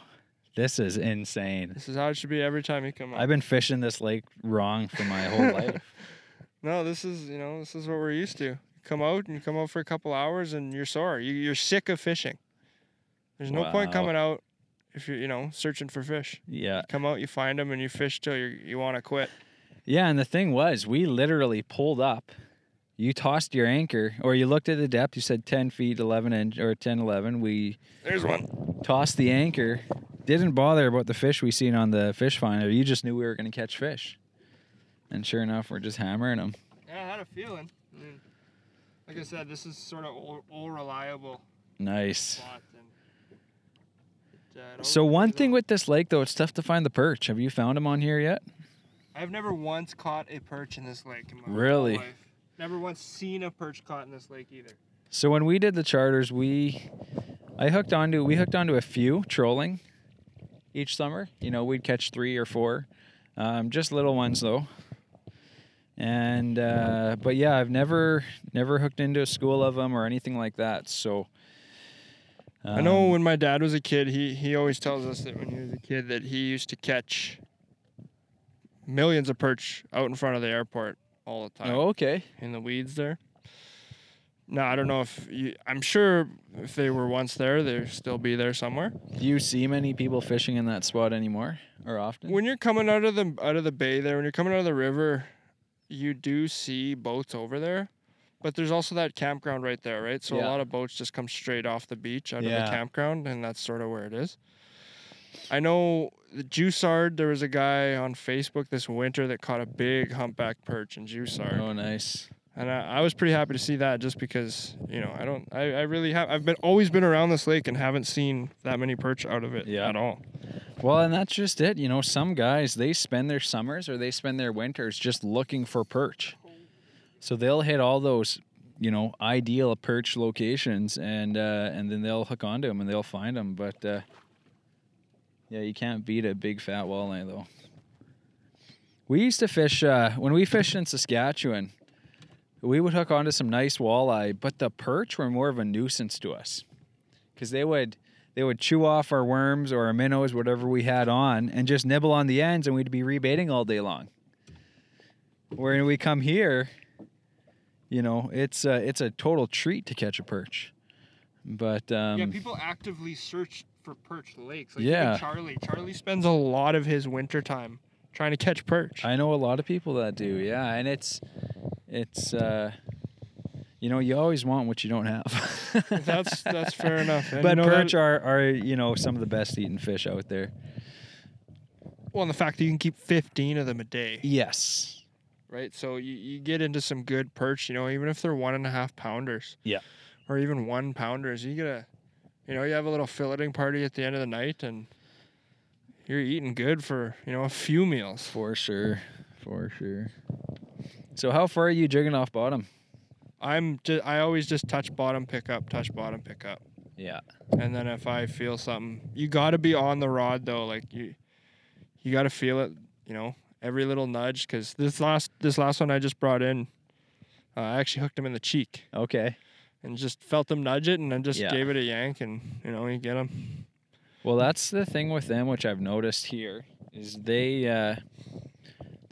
this is insane. This is how it should be every time you come out. I've been fishing this lake wrong for my whole life. No, this is you know this is what we're used to. You come out and you come out for a couple hours and you're sore. You, you're sick of fishing. There's no point Wow. coming out if you're you know searching for fish. Yeah, Come out, you find them, and you fish till you you want to quit. yeah. And the thing was, we literally pulled up. You tossed your anchor, or you looked at the depth. You said ten feet, eleven inch, or 10, 11. We There's one. tossed the anchor. Didn't bother about the fish we seen on the fish finder. You just knew we were going to catch fish. And sure enough, we're just hammering them. Yeah, I had a feeling. I mean, like I said, this is sort of all, all reliable Nice. spot. And it, uh, So one thing with this lake though, it's tough to find the perch. Have you found them on here yet? I've never once caught a perch in this lake in Really? life. Never once seen a perch caught in this lake either. So when we did the charters, we I hooked onto we hooked onto a few trolling each summer. You know, we'd catch three or four, um, just little ones though. And uh, but yeah, I've never never hooked into a school of them or anything like that. So I know um, when my dad was a kid, he he always tells us that when he was a kid that he used to catch millions of perch out in front of the airport all the time Oh, okay. in the weeds there. No, I don't know if you, I'm sure if they were once there, they'd still be there somewhere. Do you see many people fishing in that spot anymore or often? When you're coming out of the out of the bay there, when you're coming out of the river, you do see boats over there. But there's also that campground right there, right? So Yeah. a lot of boats just come straight off the beach out of the campground, and that's sort of where it is. I know the Joussard. There was a guy on Facebook this winter that caught a big humpback perch in Joussard, oh, nice. And I, I was pretty happy to see that, just because you know I don't, I, I really have, I've been always been around this lake and haven't seen that many perch out of it Yeah. at all. Well, and that's just it. You know, some guys they spend their summers or they spend their winters just looking for perch. So they'll hit all those, you know, ideal perch locations, and uh, and then they'll hook onto them and they'll find them. But uh, yeah, you can't beat a big fat walleye though. We used to fish uh, when we fished in Saskatchewan. We would hook onto some nice walleye, but the perch were more of a nuisance to us because they would they would chew off our worms or our minnows, whatever we had on, and just nibble on the ends, and we'd be rebaiting all day long. Where we come here, you know, it's a, it's a total treat to catch a perch. But um, yeah, people actively search for perch lakes. Like Yeah. Charlie. Charlie spends a lot of his winter time trying to catch perch. I know a lot of people that do, yeah, and it's it's uh, you know you always want what you don't have. that's that's fair enough. And But you know that- perch are, are you know some of the best eating fish out there. well, and the fact that you can keep 15 of them a day, Yes. right? So you, you get into some good perch, you know, even if they're one and a half pounders. Yeah. Or even one pounders. You get a, you know, you have a little filleting party at the end of the night and you're eating good for, you know, a few meals. For sure, for sure. So how far are you jigging off bottom? I'm just, I always just touch bottom, pick up, touch bottom, pick up. Yeah. And then if I feel something, you got to be on the rod though. Like you, you got to feel it. You know, every little nudge. Because this last this last one I just brought in, uh, I actually hooked him in the cheek Okay. and just felt him nudge it, and then just Yeah. gave it a yank, and you know you get him. Well, that's the thing with them, which I've noticed here, is they uh,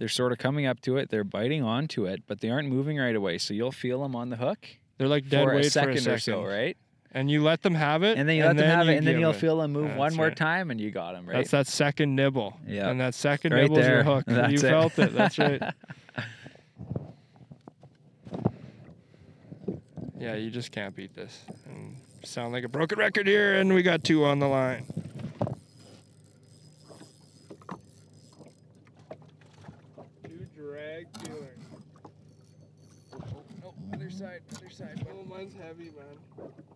they're sort of coming up to it, they're biting onto it, but they aren't moving right away. So you'll feel them on the hook They're like dead for weight a second, for a second, or so, right? and you let them have it, And then you let them have it, and then you'll it. feel them move That's one more right. time, and you got them, right? That's that second nibble. Yeah. And that second right nibble's there. your hook. That's you it. felt it. That's right. Yeah, you just can't beat this. And sound like a broken record here, and we got two on the line. Two drag dealer. oh, other side, other side. Oh, mine's heavy, man.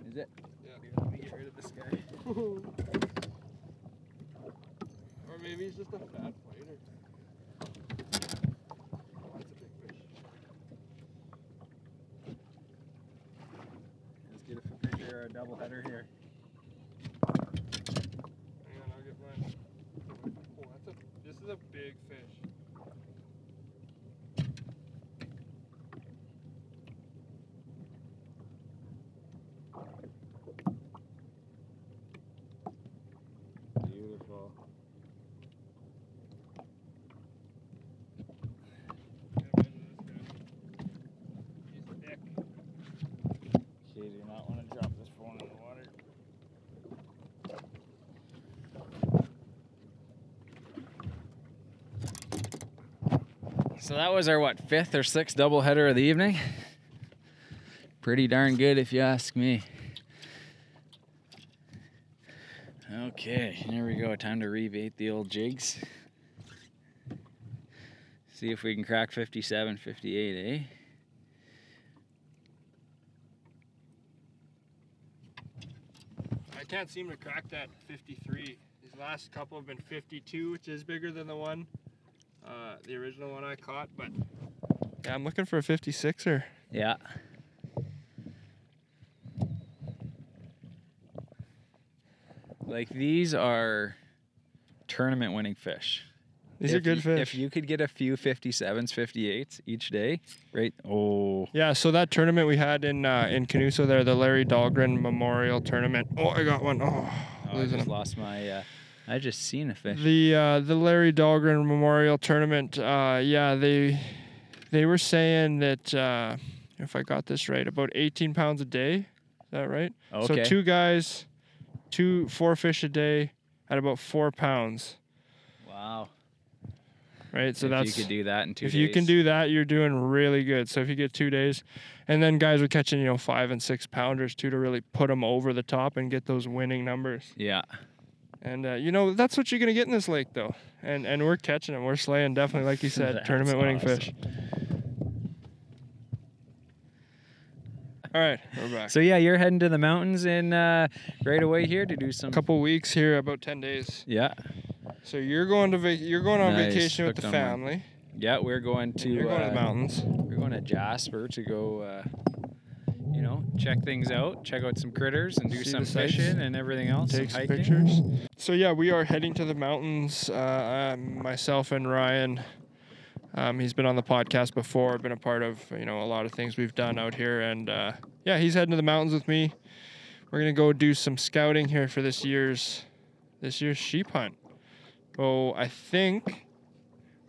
Is it? Yeah. Let me get rid of this guy. or maybe he's just a fat fighter. Oh, that's a big fish. Let's get a picture, a double header here. Hang on, I'll get mine. Oh, that's a. This is a big fish. Beautiful. Gotta measure this guy. He's thick. Okay, do not want to drop this phone in the water. That was our what fifth or sixth doubleheader of the evening. Pretty darn good, if you ask me. Okay, here we go. Time to rebait the old jigs. See if we can crack 57, 58, eh? I can't seem to crack that 53. These last couple have been 52, which is bigger than the one, uh, the original one I caught. But yeah, I'm looking for a 56er. Yeah. Like these are tournament winning fish. These If are good you- fish. If you could get a few 57s, 58s each day, right? Oh, Yeah, so that tournament we had in uh, in Kinuso there, the Larry Dahlgren Memorial Tournament. Oh, I got one. Oh, oh I just him. lost my. Uh, I just seen a fish. The uh, the Larry Dahlgren Memorial Tournament. Uh, yeah, they they were saying that uh, if I got this right, about 18 pounds a day. Is that right? Okay. So two guys, two four fish a day at about four pounds. wow. Right. So that's if that's you could do that in two if days. you can do that, you're doing really good. So if you get two days, and then guys are catching you know five and six pounders too to really put them over the top and get those winning numbers. Yeah. And uh, you know that's what you're gonna get in this lake though. And and we're catching them. We're slaying definitely like you said, tournament winning awesome. fish. All right, we're back. So yeah, you're heading to the mountains in uh, right away here to do some. couple weeks here, about ten days. Yeah. So you're going to vac- you're going on Nice. vacation with Hooked the family. Yeah, we're going and to. you're going to uh, the mountains. We're going to Jasper to go, uh, you know, check things out, check out some critters, and do See some fishing and everything else. Take some pictures. So yeah, we are heading to the mountains. Uh, uh, myself and Ryan. Um, he's been on the podcast before, been a part of you know a lot of things we've done out here, and uh, yeah, he's heading to the mountains with me. We're gonna go do some scouting here for this year's this year's sheep hunt. So I think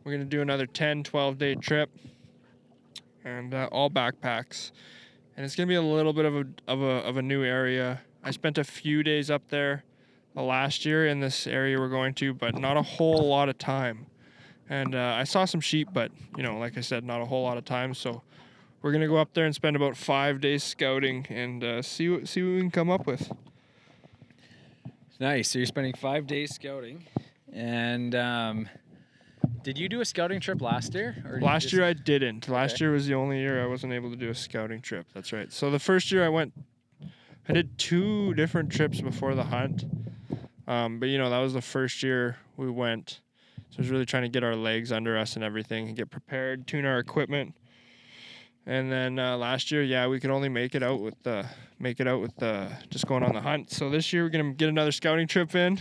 we're gonna do another 10, 12 day trip, and uh, all backpacks, and it's gonna be a little bit of a of a of a new area. I spent a few days up there last year in this area we're going to, but not a whole lot of time. And uh, I saw some sheep, but you know, like I said, not a whole lot of time. So we're gonna go up there and spend about five days scouting and uh, see what see what we can come up with. Nice. So you're spending five days scouting, and um, did you do a scouting trip last year? Or Last just- year I didn't. Last year was the only year I wasn't able to do a scouting trip. That's right. So the first year I went, I did two different trips before the hunt. Um, but you know that was the first year we went. So I was really trying to get our legs under us and everything, and get prepared, tune our equipment. And then uh, last year, yeah, we could only make it out with the make it out with the just going on the hunt. So this year we're gonna get another scouting trip in.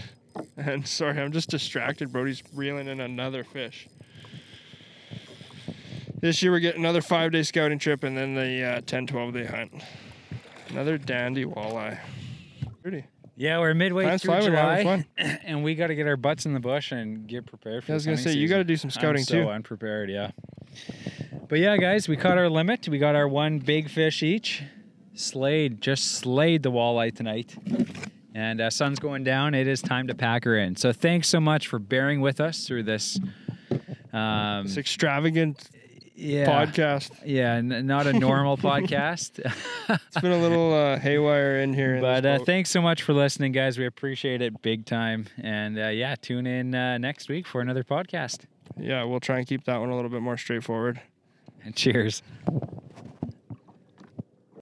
And sorry, I'm just distracted. Brody's reeling in another fish. This year we're getting another five day scouting trip and then the uh, 10, 12 day hunt. Another dandy walleye. Pretty. Yeah, we're midway Time's through July, and we got to get our butts in the bush and get prepared for. I was gonna say you got to do some scouting too. I'm so too. unprepared, yeah. But yeah, guys, we caught our limit. We got our one big fish each. Slayed, just slayed the walleye tonight. And uh, sun's going down. It is time to pack her in. So thanks so much for bearing with us through this. Um, This extravagant yeah, podcast. yeah, n- not a normal podcast. It's been a little uh, haywire in here. in But uh, thanks so much for listening, guys. We appreciate it big time. And uh, yeah, tune in uh, next week for another podcast. yeah, we'll try and keep that one a little bit more straightforward. And cheers.